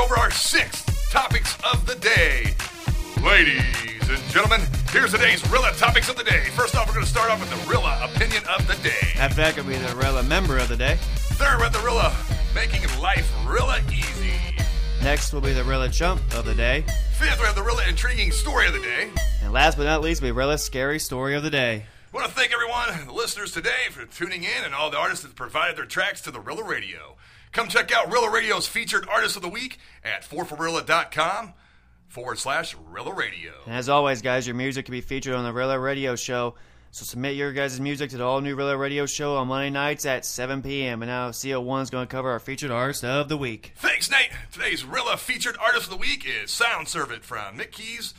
over our sixth topics of the day. Ladies and gentlemen, here's today's Rilla topics of the day. First off, we're going to start off with the Rilla opinion of the day. That could be the Rilla member of the day. Third, with the Rilla making life Rilla easy. Next will be the Rilla chump of the day. Fifth, we have the Rilla intriguing story of the day. And last but not least, will be Rilla's scary story of the day. I want to thank everyone, the listeners today, for tuning in and all the artists that provided their tracks to the Rilla Radio. Come check out Rilla Radio's featured artist of the week at 4forrilla.com forward slash Rilla Radio. And as always, guys, your music can be featured on the Rilla Radio Show. So submit your guys' music to the all new Rilla Radio Show on Monday nights at 7 p.m. And now CO1 is going to cover our featured artist of the week. Thanks, Nate. Today's Rilla featured artist of the week is Sound Servant from McKees.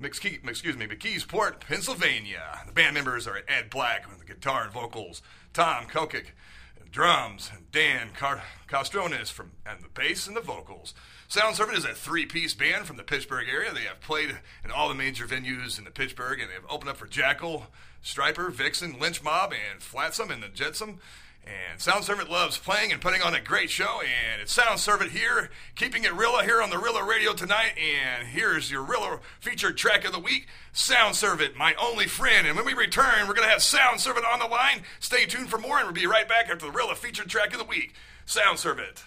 McKee, excuse me, McKeesport, Pennsylvania. The band members are Ed Black on the guitar and vocals, Tom Kokik, drums, and Dan Car- from and the bass and the vocals. Sound Servant is a three-piece band from the Pittsburgh area. They have played in all the major venues in the Pittsburgh, and they have opened up for Jackyl, Stryper, Vixen, Lynch Mob, and Flotsam and the Jetsam. And Sound Servant loves playing and putting on a great show. And it's Sound Servant here, keeping it Rilla here on the Rilla Radio tonight. And here's your Rilla featured track of the week Sound Servant, My Only Friend. And when we return, we're going to have Sound Servant on the line. Stay tuned for more, and we'll be right back after the Rilla featured track of the week Sound Servant.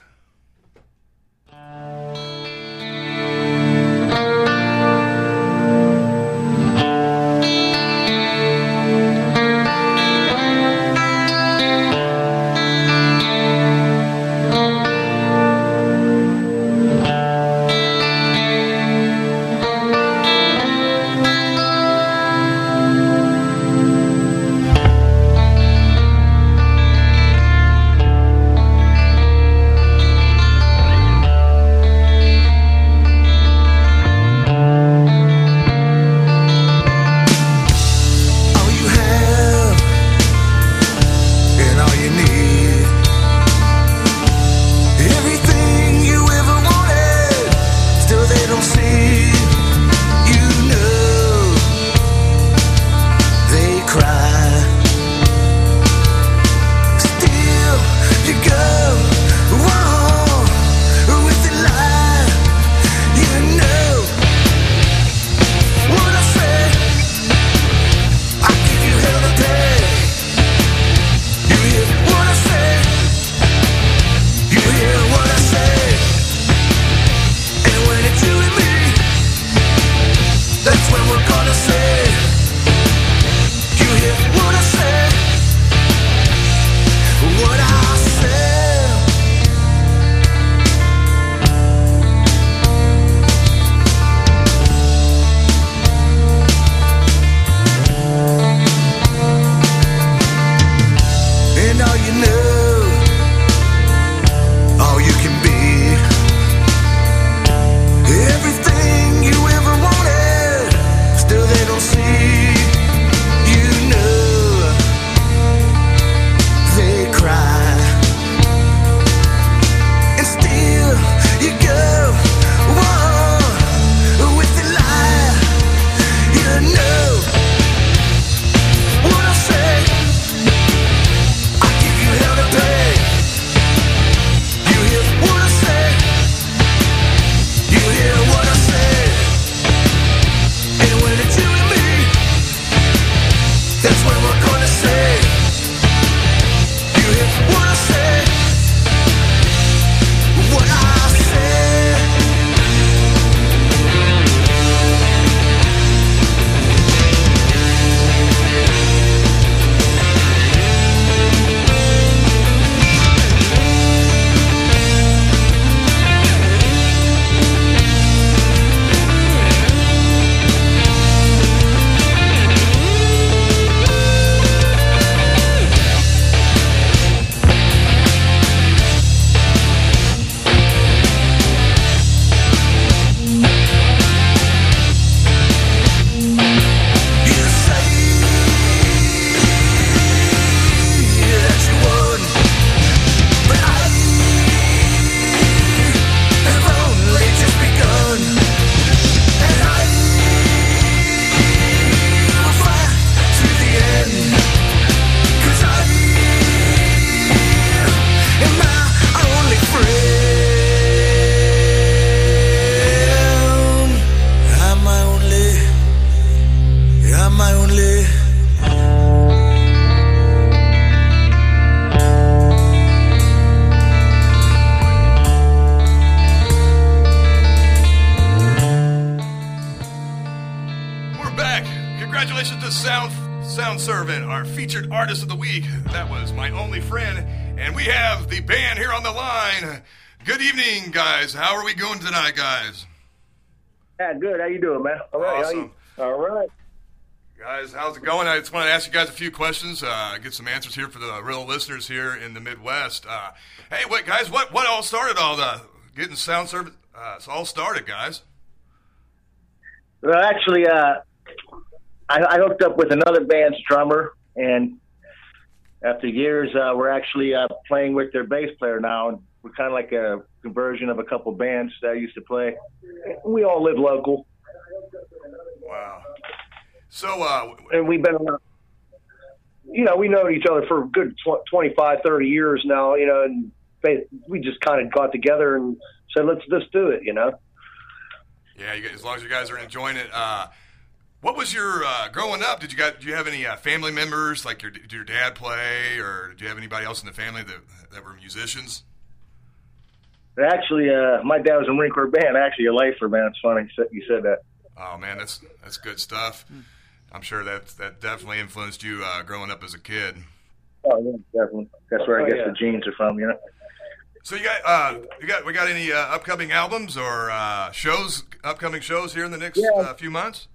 Servant, our featured artist of the week. That was my only friend. And we have the band here on the line. Good evening, guys. How are we going tonight, guys? Yeah, good. How you doing, man? All right. you- All right. Guys, how's it going? I just want to ask you guys a few questions, uh, get some answers here for the real listeners here in the Midwest. Uh, hey, what guys? What what all started all the getting sound service? Uh, it's all started, guys. Well, actually, uh, I, I hooked up with another band's drummer, and after years, uh, we're actually uh, playing with their bass player now. And we're kind of like a conversion of a couple bands that I used to play. We all live local, Wow. So, uh, and we've been around. You know, we know each other for a good tw- 25, 30 years now. You know, and they, we just kind of got together and said, "Let's just do it." You know. yeah, you as long as you guys are enjoying it. Uh, what was your uh, growing up? Did you got? Do you have any uh, family members like your did your dad play, or do you have anybody else in the family that that were musicians? Actually, uh, my dad was in Marine Corps band. Actually, a lifer, man. It's funny you said, that. Oh man, that's that's good stuff. I'm sure that that definitely influenced you uh, growing up as a kid. Oh, yeah, definitely. That's where I Oh, guess yeah. the genes are from, you know. So you got uh, you got we got any uh, upcoming albums or uh, shows, upcoming shows here in the next Yeah. uh, few months?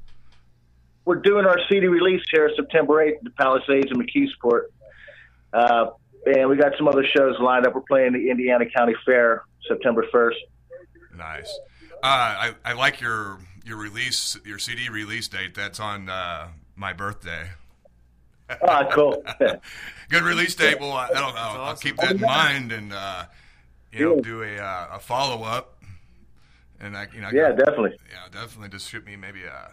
We're doing our CD release here September 8th at the Palisades in McKeesport. Uh, and we got some other shows lined up. We're playing the Indiana County Fair September 1st. Nice. Uh, I I like your your release your CD release date. That's on uh, my birthday. Ah, cool. Good release date. Well, I, I'll, I'll, I'll keep that in mind and uh, you know do a uh, a follow up. And I you know I yeah, got- definitely. yeah definitely just shoot me maybe a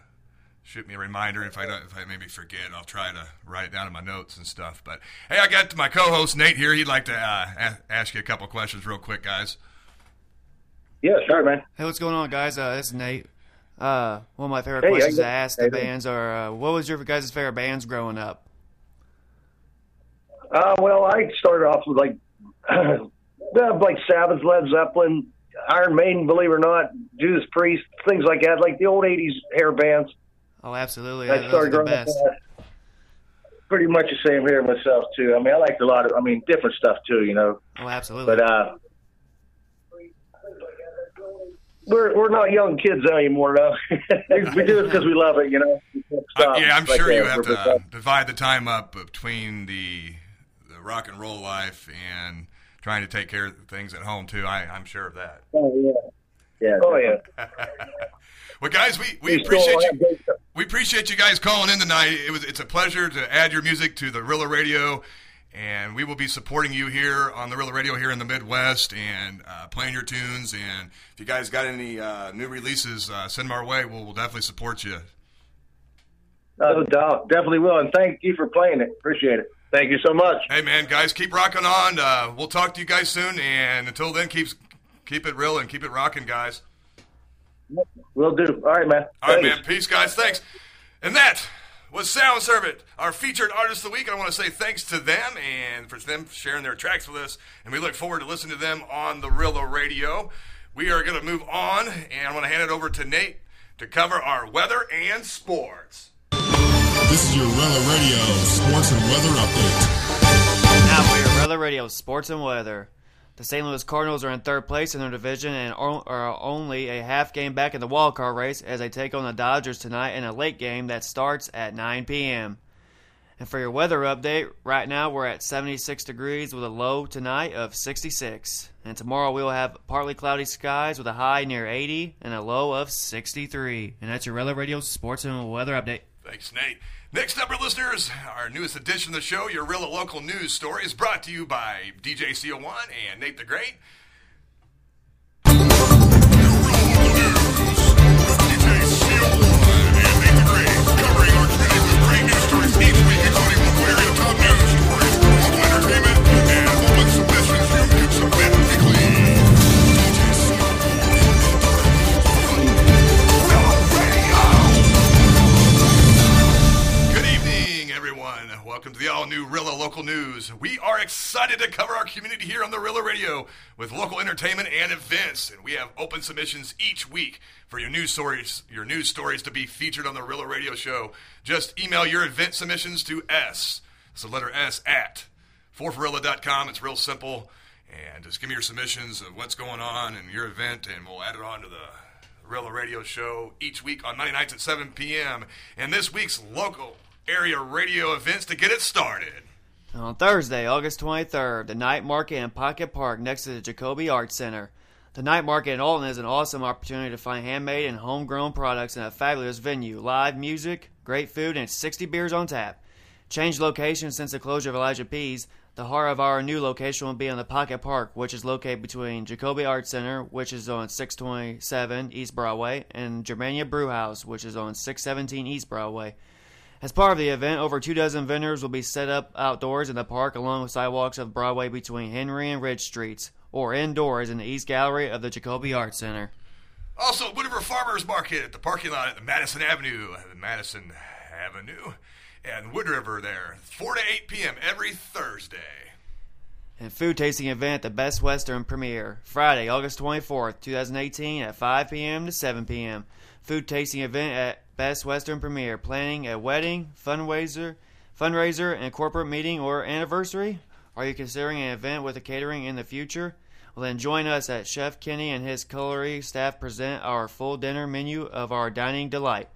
shoot me a reminder if I don't if I maybe forget I'll try to write it down in my notes and stuff. But hey, I got my co-host Nate here. He'd like to uh, a- ask you a couple questions real quick, guys. Yeah, sure, man. Hey, what's going on, guys? Uh, this is Nate. Uh, one of my favorite Hey, questions how to ask the you doing? bands are, uh, what was your guys' favorite bands growing up? Uh, well, I started off with like, like Sabbath, Led Zeppelin, Iron Maiden, believe it or not, Judas Priest, things like that, like the old 80s hair bands. Oh, absolutely. I started growing up. best. on that. Pretty much the same here myself too. I mean, I liked a lot of, I mean, different stuff too, you know. Oh, absolutely. But uh, we're we're not young kids anymore, though. we do it because we love it, you know. Uh, yeah, I'm Like, sure you uh, have we're- to uh, divide the time up between the the rock and roll life and trying to take care of things at home too. I, I'm sure of that. Oh yeah, yeah. Oh yeah. Well, guys, we, we We still appreciate have you. We appreciate you guys calling in tonight. It was it's a pleasure to add your music to the Rilla Radio, and we will be supporting you here on the Rilla Radio here in the Midwest and uh, playing your tunes. And if you guys got any uh, new releases, uh, send them our way. We'll, we'll definitely support you. No doubt, definitely will. And thank you for playing it. Appreciate it. Thank you so much. Hey man, guys, keep rocking on. Uh, we'll talk to you guys soon, and until then, keep keep it real and keep it rocking, guys. We'll do. All right, man. All right, man. Peace, guys. Thanks. And that was Sound Servant, our featured artist of the week. I want to say thanks to them and for them sharing their tracks with us. And we look forward to listening to them on the Rilla Radio. We are going to move on, and I want to hand it over to Nate to cover our weather and sports. This is your Rella Radio Sports and Weather Update. Now for your Rella Radio Sports and Weather. The St. Louis Cardinals are in third place in their division and are only a half game back in the wild card race as they take on the Dodgers tonight in a late game that starts at 9 p.m. And for your weather update, right now we're at 76 degrees with a low tonight of 66. And tomorrow we'll have partly cloudy skies with a high near 80 and a low of 63. And that's your Rella Radio Sports and Weather Update. Thanks, Nate. Next up, our listeners, our newest edition of the show, your Real Local News Story, is brought to you by DJ CO1 and Nate the Great. Welcome to the all new Rilla Local News. We are excited to cover our community here on the Rilla Radio with local entertainment and events. And we have open submissions each week for your news stories, your news stories to be featured on the Rilla Radio show. Just email your event submissions to S. The letter S at forforilla.com. It's real simple. And just give me your submissions of what's going on in your event, and we'll add it on to the Rilla Radio show each week on Monday nights at 7 p.m. And this week's local area radio events to get it started. On Thursday, August 23rd, the night market in Pocket Park next to the Jacoby Arts Center. The night market in Alton is an awesome opportunity to find handmade and homegrown products in a fabulous venue. Live music, great food, and 60 beers on tap. Changed location since the closure of Elijah P's. The heart of our new location will be on the Pocket Park, which is located between Jacoby Arts Center, which is on 627 East Broadway, and Germania Brew House, which is on 617 East Broadway. As part of the event, over two dozen vendors will be set up outdoors in the park along with sidewalks of Broadway between Henry and Ridge Streets, or indoors in the East Gallery of the Jacoby Arts Center. Also, Wood River Farmers Market at the parking lot at the Madison Avenue, uh, Madison Avenue, and Wood River there, 4 to 8 p.m. every Thursday. And food tasting event at the Best Western Premier, Friday, August 24th, 2018 at 5 p.m. to 7 p.m. Food tasting event at Best Western Premier, planning a wedding, fundraiser, fundraiser, and corporate meeting or anniversary? Are you considering an event with a catering in the future? Well, then join us at Chef Kenny and his culinary staff present our full dinner menu of our dining delight.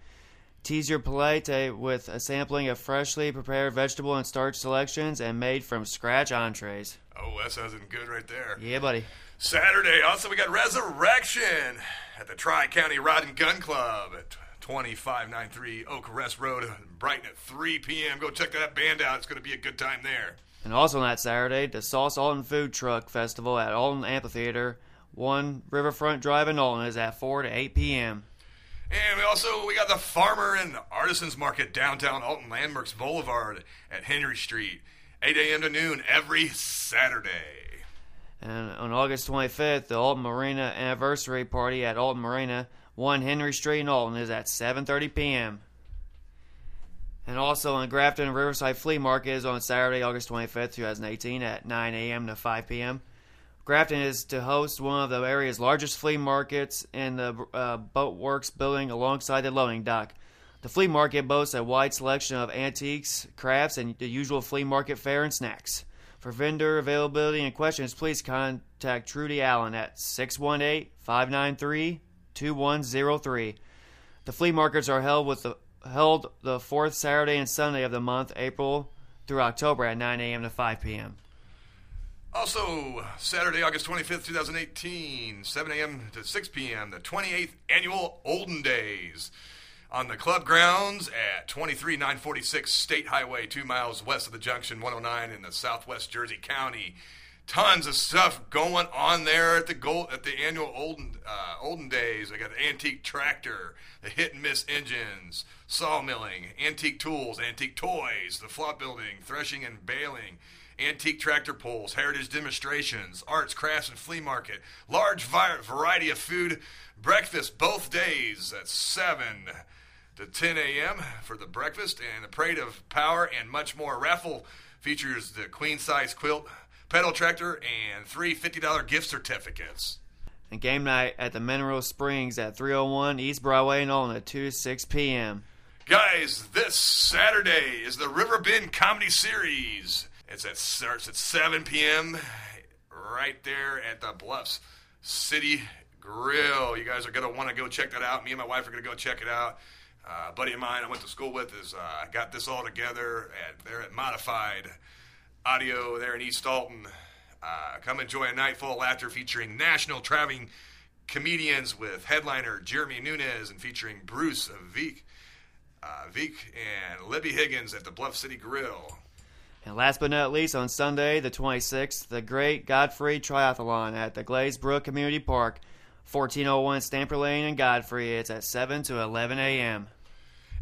Tease your palate uh, with a sampling of freshly prepared vegetable and starch selections and made from scratch entrees. Oh, that sounds good right there. Yeah, buddy. Saturday, also, we got Resurrection at the Tri County Rod and Gun Club at 2593 Oak Rest Road, Brighton at 3 p.m. Go check that band out. It's going to be a good time there. And also on that Saturday, the Sauce Alton Food Truck Festival at Alton Amphitheater, 1 Riverfront Drive in Alton is at 4 to 8 p.m. And we also we got the Farmer and Artisans Market downtown Alton Landmarks Boulevard at Henry Street, 8 a.m. to noon every Saturday. And on August 25th, the Alton Marina anniversary party at Alton Marina, 1 Henry Street in Alton is at 7:30 p.m. And also on Grafton and Riverside Flea Market is on Saturday, August 25th, 2018 at 9 a.m. to 5 p.m. Grafton is to host one of the area's largest flea markets in the uh, Boatworks building alongside the loading dock. The flea market boasts a wide selection of antiques, crafts, and the usual flea market fare and snacks. For vendor availability and questions, please contact Trudy Allen at 618 593 2103. The flea markets are held with the held the fourth Saturday and Sunday of the month, April through October at 9 a.m. to 5 p.m. Also, Saturday, August 25th, 2018, 7 a.m. to 6 p.m., the 28th annual Olden Days on the club grounds at 23946 State Highway, two miles west of the junction 109 in the southwest Jersey County. Tons of stuff going on there at the gold, at the annual Olden uh, Olden Days. I got the antique tractor, the hit and miss engines, sawmilling, antique tools, antique toys, the flop building, threshing and baling antique tractor pulls, heritage demonstrations, arts, crafts, and flea market. Large vi- variety of food, breakfast both days at 7 to 10 a.m. for the breakfast, and the parade of power and much more. Raffle features the queen size quilt, pedal tractor, and three $50 gift certificates. And game night at the Mineral Springs at 301 East Broadway in Alton at 2 6 p.m. Guys, this Saturday is the River Bend Comedy Series. It's at starts at 7 p.m. right there at the Bluffs City Grill. You guys are gonna want to go check that out. Me and my wife are gonna go check it out. Uh, a buddy of mine I went to school with is uh, got this all together. At, they're at Modified Audio there in East Alton. Uh, come enjoy a night full of laughter featuring national traveling comedians with headliner Jeremy Nunez and featuring Bruce Veek, uh, and Libby Higgins at the Bluff City Grill. And last but not least, on Sunday, the 26th, the Great Godfrey Triathlon at the Glazebrook Community Park, 1401 Stamper Lane in Godfrey. It's at 7 to 11 a.m.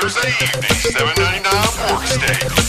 Thursday evening, 7.99 pork steak.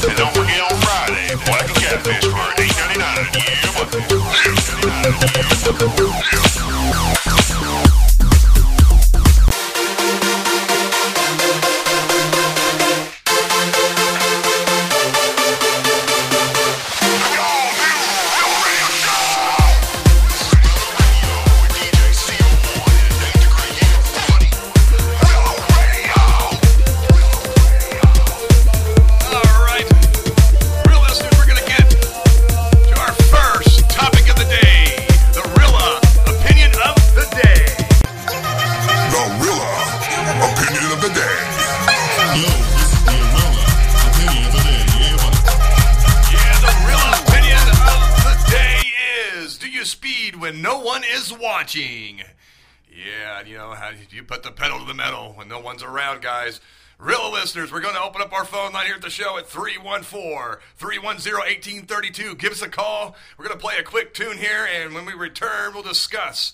One's around, guys? Real listeners, we're going to open up our phone line here at the show at 314 310 1832. Give us a call. We're going to play a quick tune here, and when we return, we'll discuss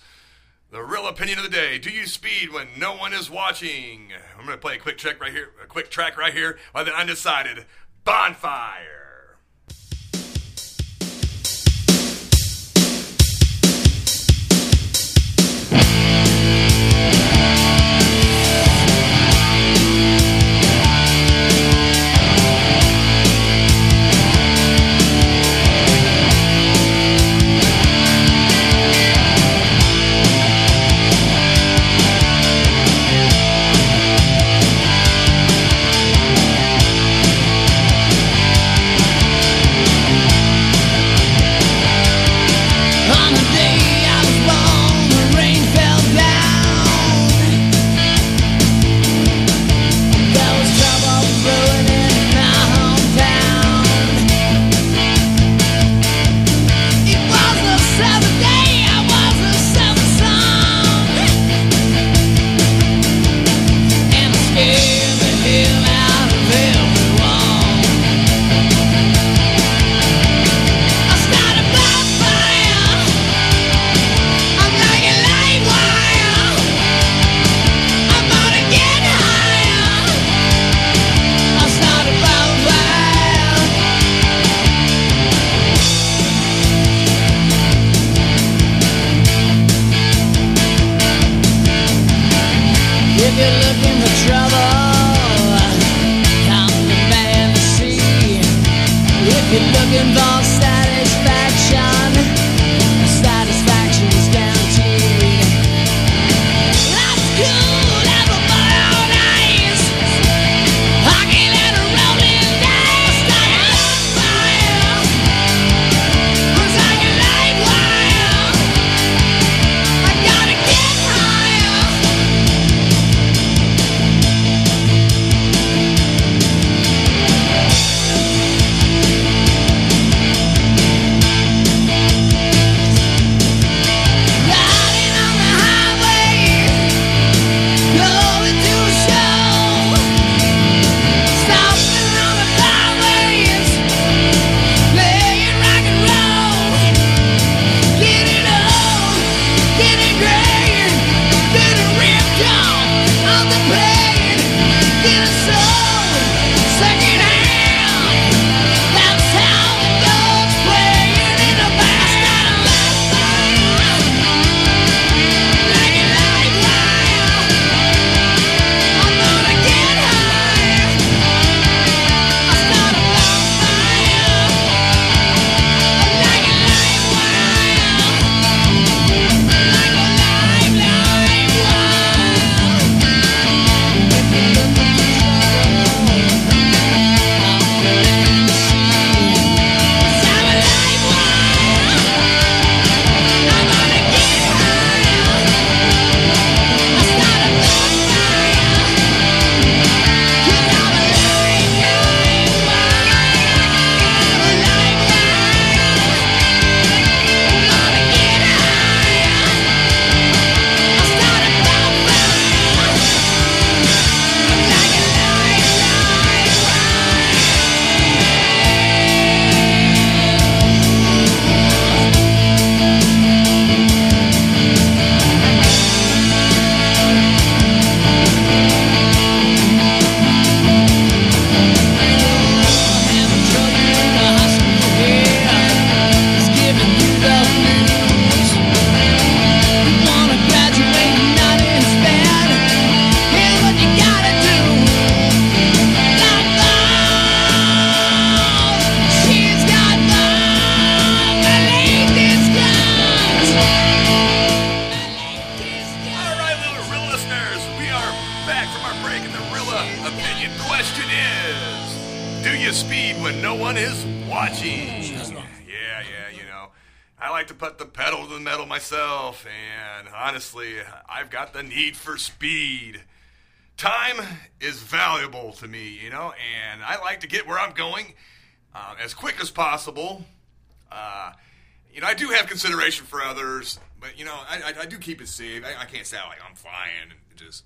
the real opinion of the day. Do you speed when no one is watching? I'm going to play a quick check right here, a quick track right here by the undecided Bonfire. Put the pedal to the metal myself, and honestly, I've got the need for speed. Time is valuable to me, you know, and I like to get where I'm going uh, as quick as possible. Uh, you know, I do have consideration for others, but you know, I, I, I do keep it safe. I, I can't say like I'm flying and just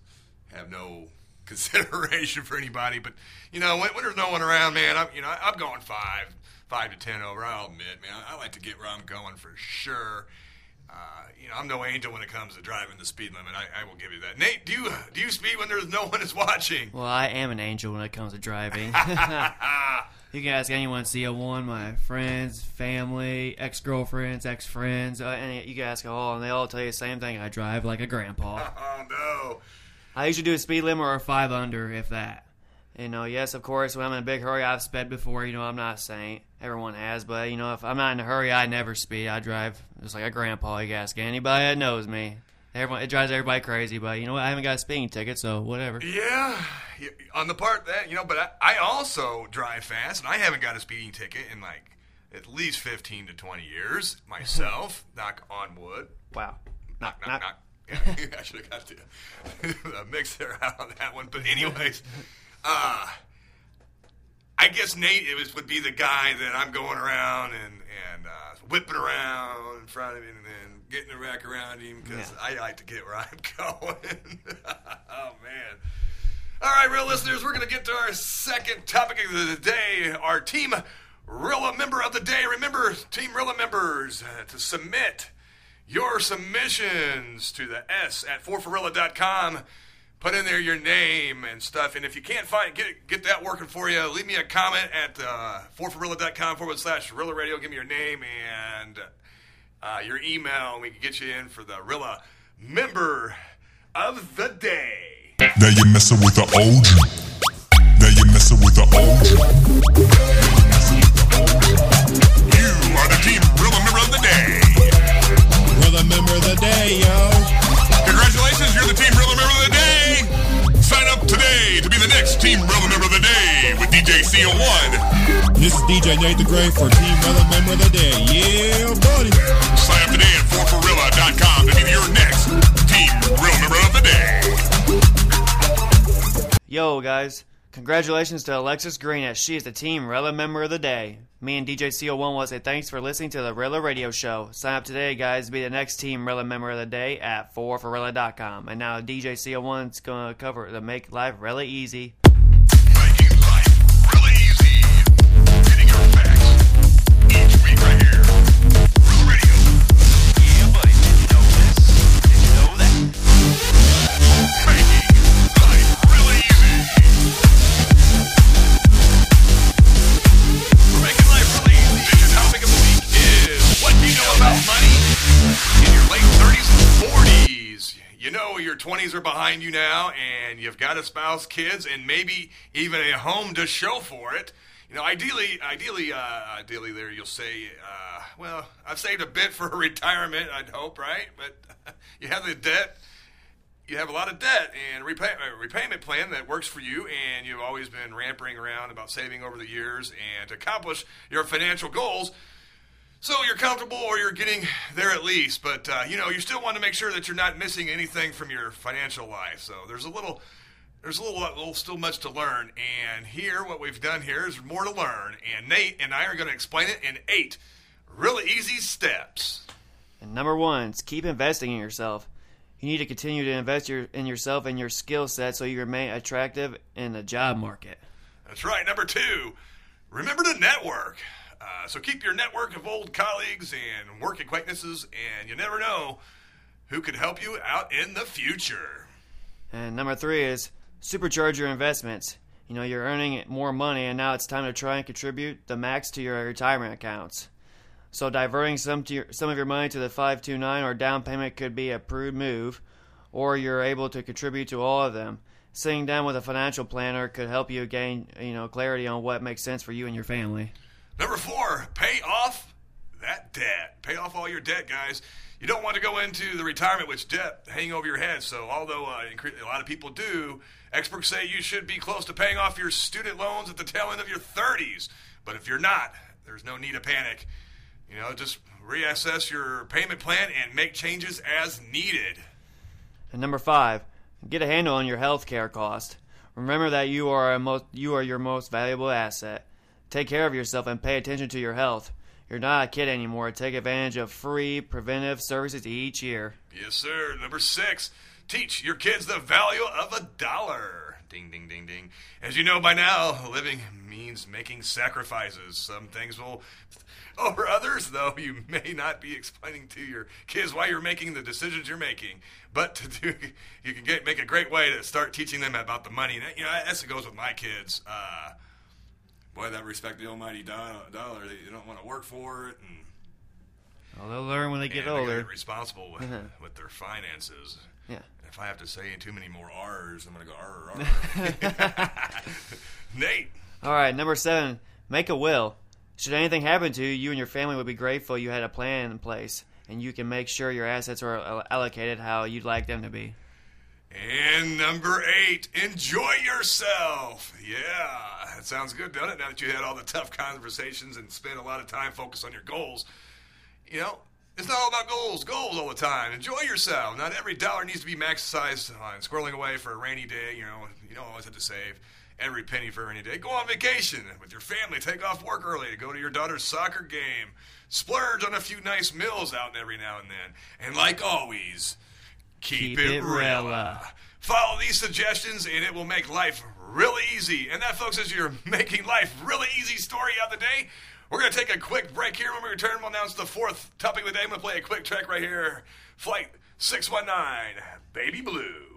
have no consideration for anybody. But you know, when, when there's no one around, man, I'm you know I'm going five, five to ten over. I'll admit, man, I like to get where I'm going for sure. Uh, you know, I'm no angel when it comes to driving the speed limit. I, I will give you that. Nate, do you do you speed when there's no one is watching? Well, I am an angel when it comes to driving. you can ask anyone, CO1, my friends, family, ex girlfriends, ex friends, uh, and you can ask all, and they all tell you the same thing. I drive like a grandpa. Oh no. I usually do a speed limit or a five under, if that. You know, yes, of course, when I'm in a big hurry, I've sped before. You know, I'm not a saint. Everyone has, but you know, if I'm not in a hurry, I never speed. I drive just like a grandpa. You can ask anybody that knows me. Everyone, it drives everybody crazy, but you know what? I haven't got a speeding ticket, so whatever. Yeah, on the part that you know, but I, I also drive fast, and I haven't got a speeding ticket in like at least fifteen to twenty years myself. knock on wood. Wow. Knock, knock, knock. Yeah, I should have got the, the mix there out on that one. But anyways, uh, I guess Nate it was, would be the guy that I'm going around and and uh, whipping around in front of him and then getting the wreck around him because I like to get where I'm going. oh man. All right, real listeners, we're going to get to our second topic of the day. Our team Rilla member of the day. Remember, Team Rilla members, uh, to submit your submissions to the S at forforilla.com. Put in there your name and stuff. And if you can't find get get that working for you, leave me a comment at uh, forforilla.com forward slash Rilla Radio. Give me your name and uh, your email, and we can get you in for the Rilla member of the day. Now you're messing with the OG. Now you're messing with the OG. You are the team real member of the day. We're member of the day, yo. Congratulations, you're the team real member of the day. Day with DJ CO1. This is DJ Nate the Great for Team Brother Member of the Day. Yeah, buddy. Sign up today at forforilla.com to be your next team real member of the day. Yo, guys. Congratulations to Alexis Green as she is the Team Rilla Member of the Day. Me and DJ CO1 want to say thanks for listening to the Rilla Radio Show. Sign up today, guys, to be the next Team Rilla Member of the Day at 4forrilla.com. And now DJ CO1's going to cover the Make Life Really Easy. Are behind you now, and you've got a spouse, kids, and maybe even a home to show for it. You know, ideally, ideally, uh, ideally, there you'll say, uh, "Well, I've saved a bit for retirement." I'd hope, right? But you have the debt you have a lot of debt and repay, uh, repayment plan that works for you, and you've always been ramping around about saving over the years and to accomplish your financial goals. So you're comfortable, or you're getting there at least, but uh, you know you still want to make sure that you're not missing anything from your financial life. So there's a little, there's a little, little still much to learn, and here what we've done here is more to learn, and Nate and I are going to explain it in eight really easy steps. And number one is keep investing in yourself. You need to continue to invest your, in yourself and your skill set so you remain attractive in the job market. That's right. Number two, remember to network. Uh, so keep your network of old colleagues and work acquaintances, and you never know who could help you out in the future. And number three is supercharge your investments. You know, you're earning more money, and now it's time to try and contribute the max to your retirement accounts. So diverting some your, some of your money to the 529 or down payment could be a prude move, or you're able to contribute to all of them. Sitting down with a financial planner could help you gain, you know, clarity on what makes sense for you and your family. Number four, pay off that debt. Pay off all your debt, guys. You don't want to go into the retirement with debt hanging over your head. So, although uh, a lot of people do, experts say you should be close to paying off your student loans at the tail end of your 30s. But if you're not, there's no need to panic. You know, just reassess your payment plan and make changes as needed. And number five, get a handle on your health care cost. Remember that you are most, you are your most valuable asset. Take care of yourself and pay attention to your health. You're not a kid anymore. Take advantage of free preventive services each year. Yes, sir. Number six, teach your kids the value of a dollar. Ding, ding, ding, ding. As you know by now, living means making sacrifices. Some things will over others, though you may not be explaining to your kids why you're making the decisions you're making. But to do, you can get make a great way to start teaching them about the money. And, you know, as it goes with my kids. Uh, boy, that respect the almighty do- dollar. They don't want to work for it, and Well, they'll learn when they get they older. get responsible with, with their finances. Yeah. If I have to say too many more R's, I'm going to go R R. Nate. All right, number seven, make a will. Should anything happen to you, you and your family would be grateful you had a plan in place, and you can make sure your assets are allocated how you'd like them to be. And number eight, enjoy yourself. Yeah, that sounds good, doesn't it? Now that you had all the tough conversations and spent a lot of time focused on your goals. You know, it's not all about goals, goals all the time. Enjoy yourself. Not every dollar needs to be maximized on squirreling away for a rainy day. You know, you don't always have to save every penny for a rainy day. Go on vacation with your family. Take off work early to go to your daughter's soccer game. Splurge on a few nice meals out every now and then. And like always, keep, Keep it, it real. Follow these suggestions and it will make life really easy. And that, folks, is your making life really easy story of the day. We're going to take a quick break here. When we return, we'll announce the fourth topic of the day. I'm going to play a quick track right here. Flight 619, Baby Blue.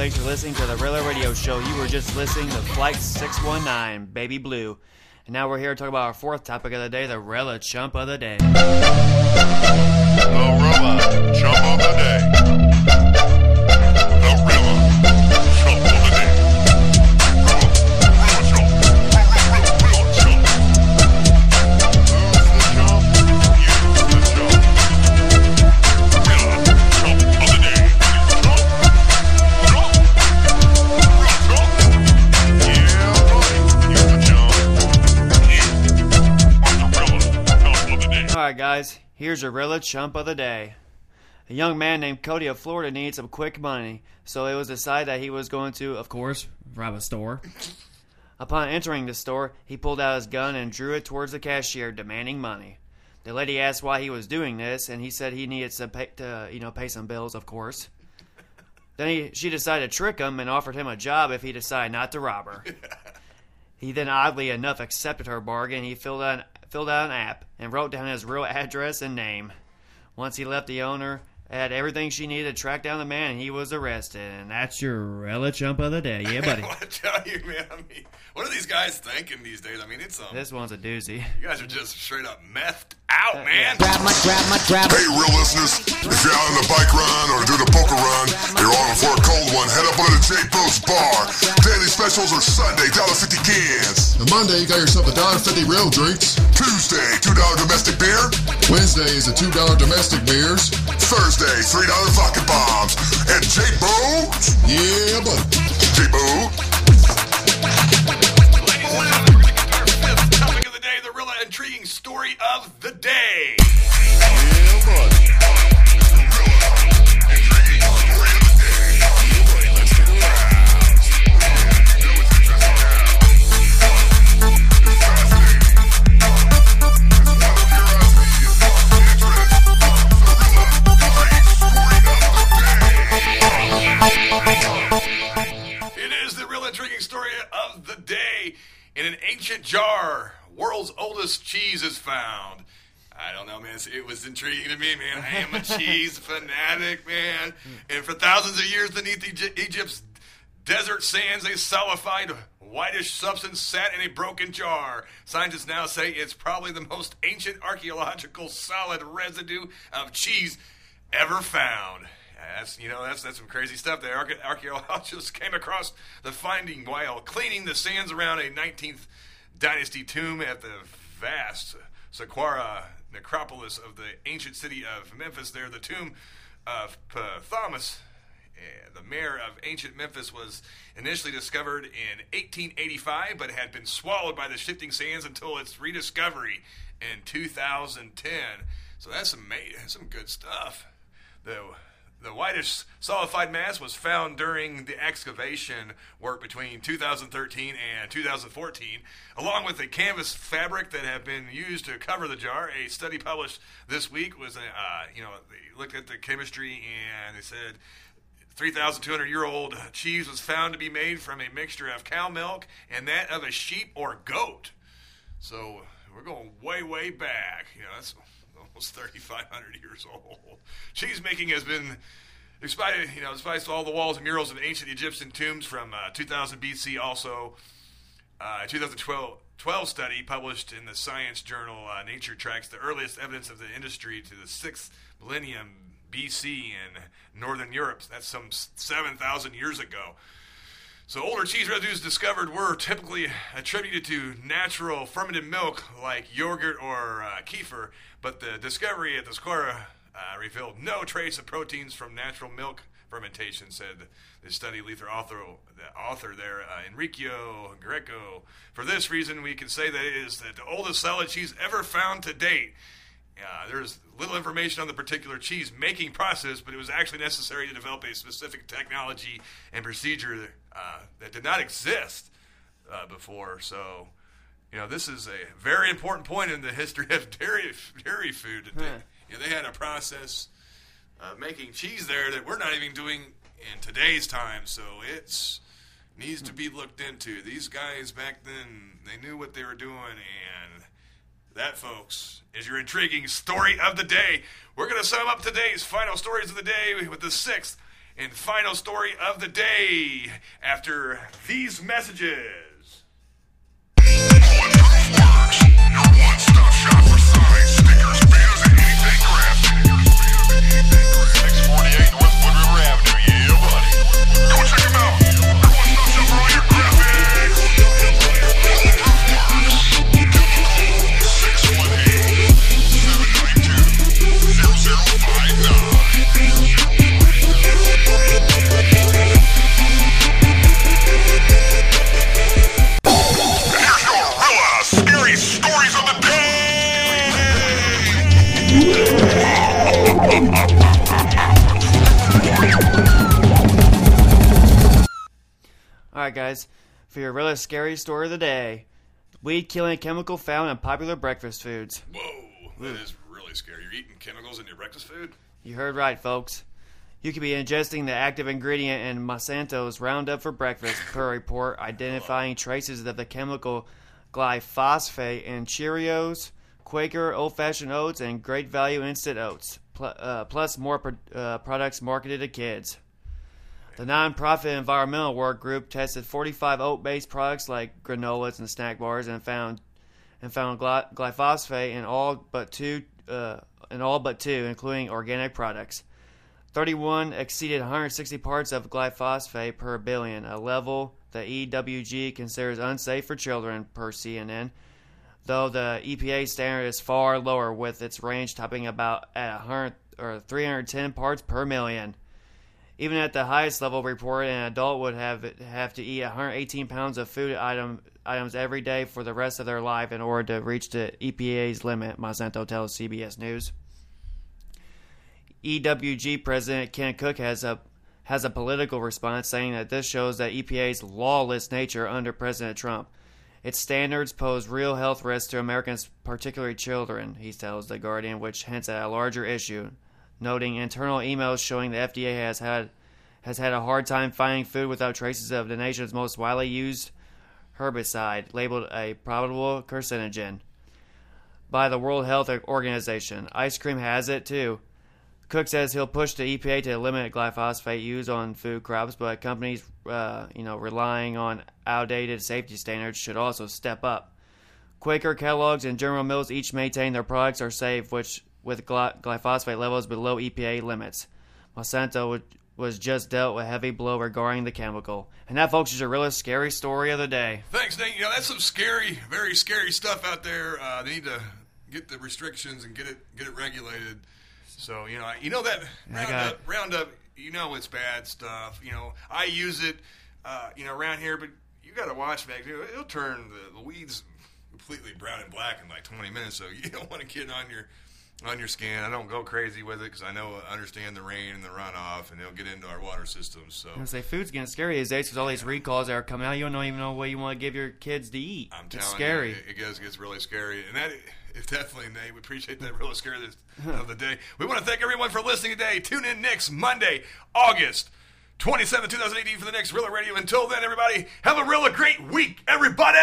Thanks for listening to the Rela Radio Show. You were just listening to Flight 619, Baby Blue. And now we're here to talk about our fourth topic of the day, the Rela Chump of the Day. The Rela Chump of the Day. Guys, here's your Rela Chump of the Day. A young man named Cody of Florida needs some quick money, so it was decided that he was going to, of course, rob a store. Upon entering the store, he pulled out his gun and drew it towards the cashier, demanding money. The lady asked why he was doing this, and he said he needed to pay, to, you know, pay some bills, of course. Then he, she decided to trick him and offered him a job if he decided not to rob her. He then, oddly enough, accepted her bargain. He filled out, filled out an app and wrote down his real address and name. Once he left the owner, had everything she needed to track down the man, and he was arrested. And that's your Rela Chump of the Day. Yeah, buddy. I tell you, man. I mean, what are these guys thinking these days? I mean, it's um, this one's a doozy. you guys are just straight up methed out, man. Grab my, grab my, grab Hey, real listeners, if you're out on the bike run or doing a poker run, you're on for a cold one, head up over to J Boo's Bar. Daily specials are Sunday, $1.50 cans. On Monday, you got yourself a $1.50 real drinks. Tuesday, $2 domestic beer. Wednesday is a $2 domestic beers. Thursday, $3 vodka bombs. And J Boo, Yeah, buddy. J Boo, story of the day. It is the real intriguing story of the day. In an ancient jar, world's oldest cheese is found. I don't know, man. It was intriguing to me, man. I am a cheese fanatic, man. And for thousands of years beneath Egypt's desert sands, a solidified whitish substance sat in a broken jar. Scientists now say it's probably the most ancient archaeological solid residue of cheese ever found. That's you know that's that's some crazy stuff. The archaeologists came across the finding while cleaning the sands around a 19th dynasty tomb at the vast Saqqara necropolis of the ancient city of Memphis. There, the tomb of Ptahmes, eh, the mayor of ancient Memphis, was initially discovered in 1885, but had been swallowed by the shifting sands until its rediscovery in 2010. So that's some some good stuff. The the whitish solidified mass was found during the excavation work between 2013 and 2014, along with the canvas fabric that had been used to cover the jar. A study published this week was, uh, you know, they looked at the chemistry and they said 3,200 year old cheese was found to be made from a mixture of cow milk and that of a sheep or goat. So we're going way, way back. You know, that's almost 3,500 years old. Cheese making has been, despite you know, despite all the walls and murals of ancient Egyptian tombs from uh, 2000 BC, also uh, 2012 12 study published in the science journal uh, Nature tracks the earliest evidence of the industry to the sixth millennium BC in northern Europe. That's some 7,000 years ago. So older cheese residues discovered were typically attributed to natural fermented milk like yogurt or uh, kefir, but the discovery at the Saqqara uh, revealed no trace of proteins from natural milk fermentation, said the study leader author, the author there, uh, Enrico Greco. For this reason, we can say that it is the oldest solid cheese ever found to date. Uh, there's little information on the particular cheese making process, but it was actually necessary to develop a specific technology and procedure uh, that did not exist uh, before. So, you know, this is a very important point in the history of dairy dairy food. They, you know, they had a process of making cheese there that we're not even doing in today's time. So it's needs to be looked into. These guys back then, they knew what they were doing, and that, folks, is your intriguing story of the day. We're going to sum up today's final stories of the day with the sixth and final story of the day after these messages. Really scary story of the day weed killing chemical found in popular breakfast foods. Whoa, that is really scary. You're eating chemicals in your breakfast food? You heard right, folks. You could be ingesting the active ingredient in Monsanto's Roundup for breakfast, per report, identifying traces of the chemical glyphosate in Cheerios, Quaker old fashioned oats, and Great Value instant oats, pl- uh, plus more pro- uh, products marketed to kids. The nonprofit environmental work group tested 45 oat-based products like granolas and snack bars and found and found gly- glyphosate in all but two uh, in all but two, including organic products. 31 exceeded 160 parts of glyphosate per billion, a level the EWG considers unsafe for children, per CNN. Though the EPA standard is far lower, with its range topping about at 100 or 310 parts per million. Even at the highest level report, an adult would have have to eat 118 pounds of food item, items every day for the rest of their life in order to reach the EPA's limit, Monsanto tells CBS News. EWG President Ken Cook has a has a political response saying that this shows that EPA's lawless nature under President Trump. Its standards pose real health risks to Americans, particularly children, he tells The Guardian, which hints at a larger issue, noting internal emails showing the FDA has had has had a hard time finding food without traces of the nation's most widely used herbicide, labeled a probable carcinogen by the World Health Organization. Ice cream has it too. Cook says he'll push the EPA to limit glyphosate use on food crops, but companies, uh, you know, relying on outdated safety standards should also step up. Quaker, Kellogg's, and General Mills each maintain their products are safe, which with glyphosate levels below EPA limits. Monsanto was just dealt a heavy blow regarding the chemical. And that, folks, is your really scary story of the day. Thanks, Nate. You know, that's some scary, very scary stuff out there. Uh, they need to get the restrictions and get it get it regulated. So, you know, you know that Roundup, Roundup, you know it's bad stuff. You know, I use it, uh, you know, around here, but you got to watch, man. It'll turn the, the weeds completely brown and black in like 20 minutes. So you don't want to get on your on your skin. I don't go crazy with it because I know I understand the rain and the runoff, and it'll get into our water systems. So I say food's getting scary these days because all these recalls that are coming out. You don't even know what you want to give your kids to eat. I'm it's telling scary. you, it, it gets gets really scary, and that it definitely Nate. We appreciate that real scary of the day. We want to thank everyone for listening today. Tune in next Monday, August 27, 2018, for the next Rela Radio. Until then, everybody, have a real great week, everybody.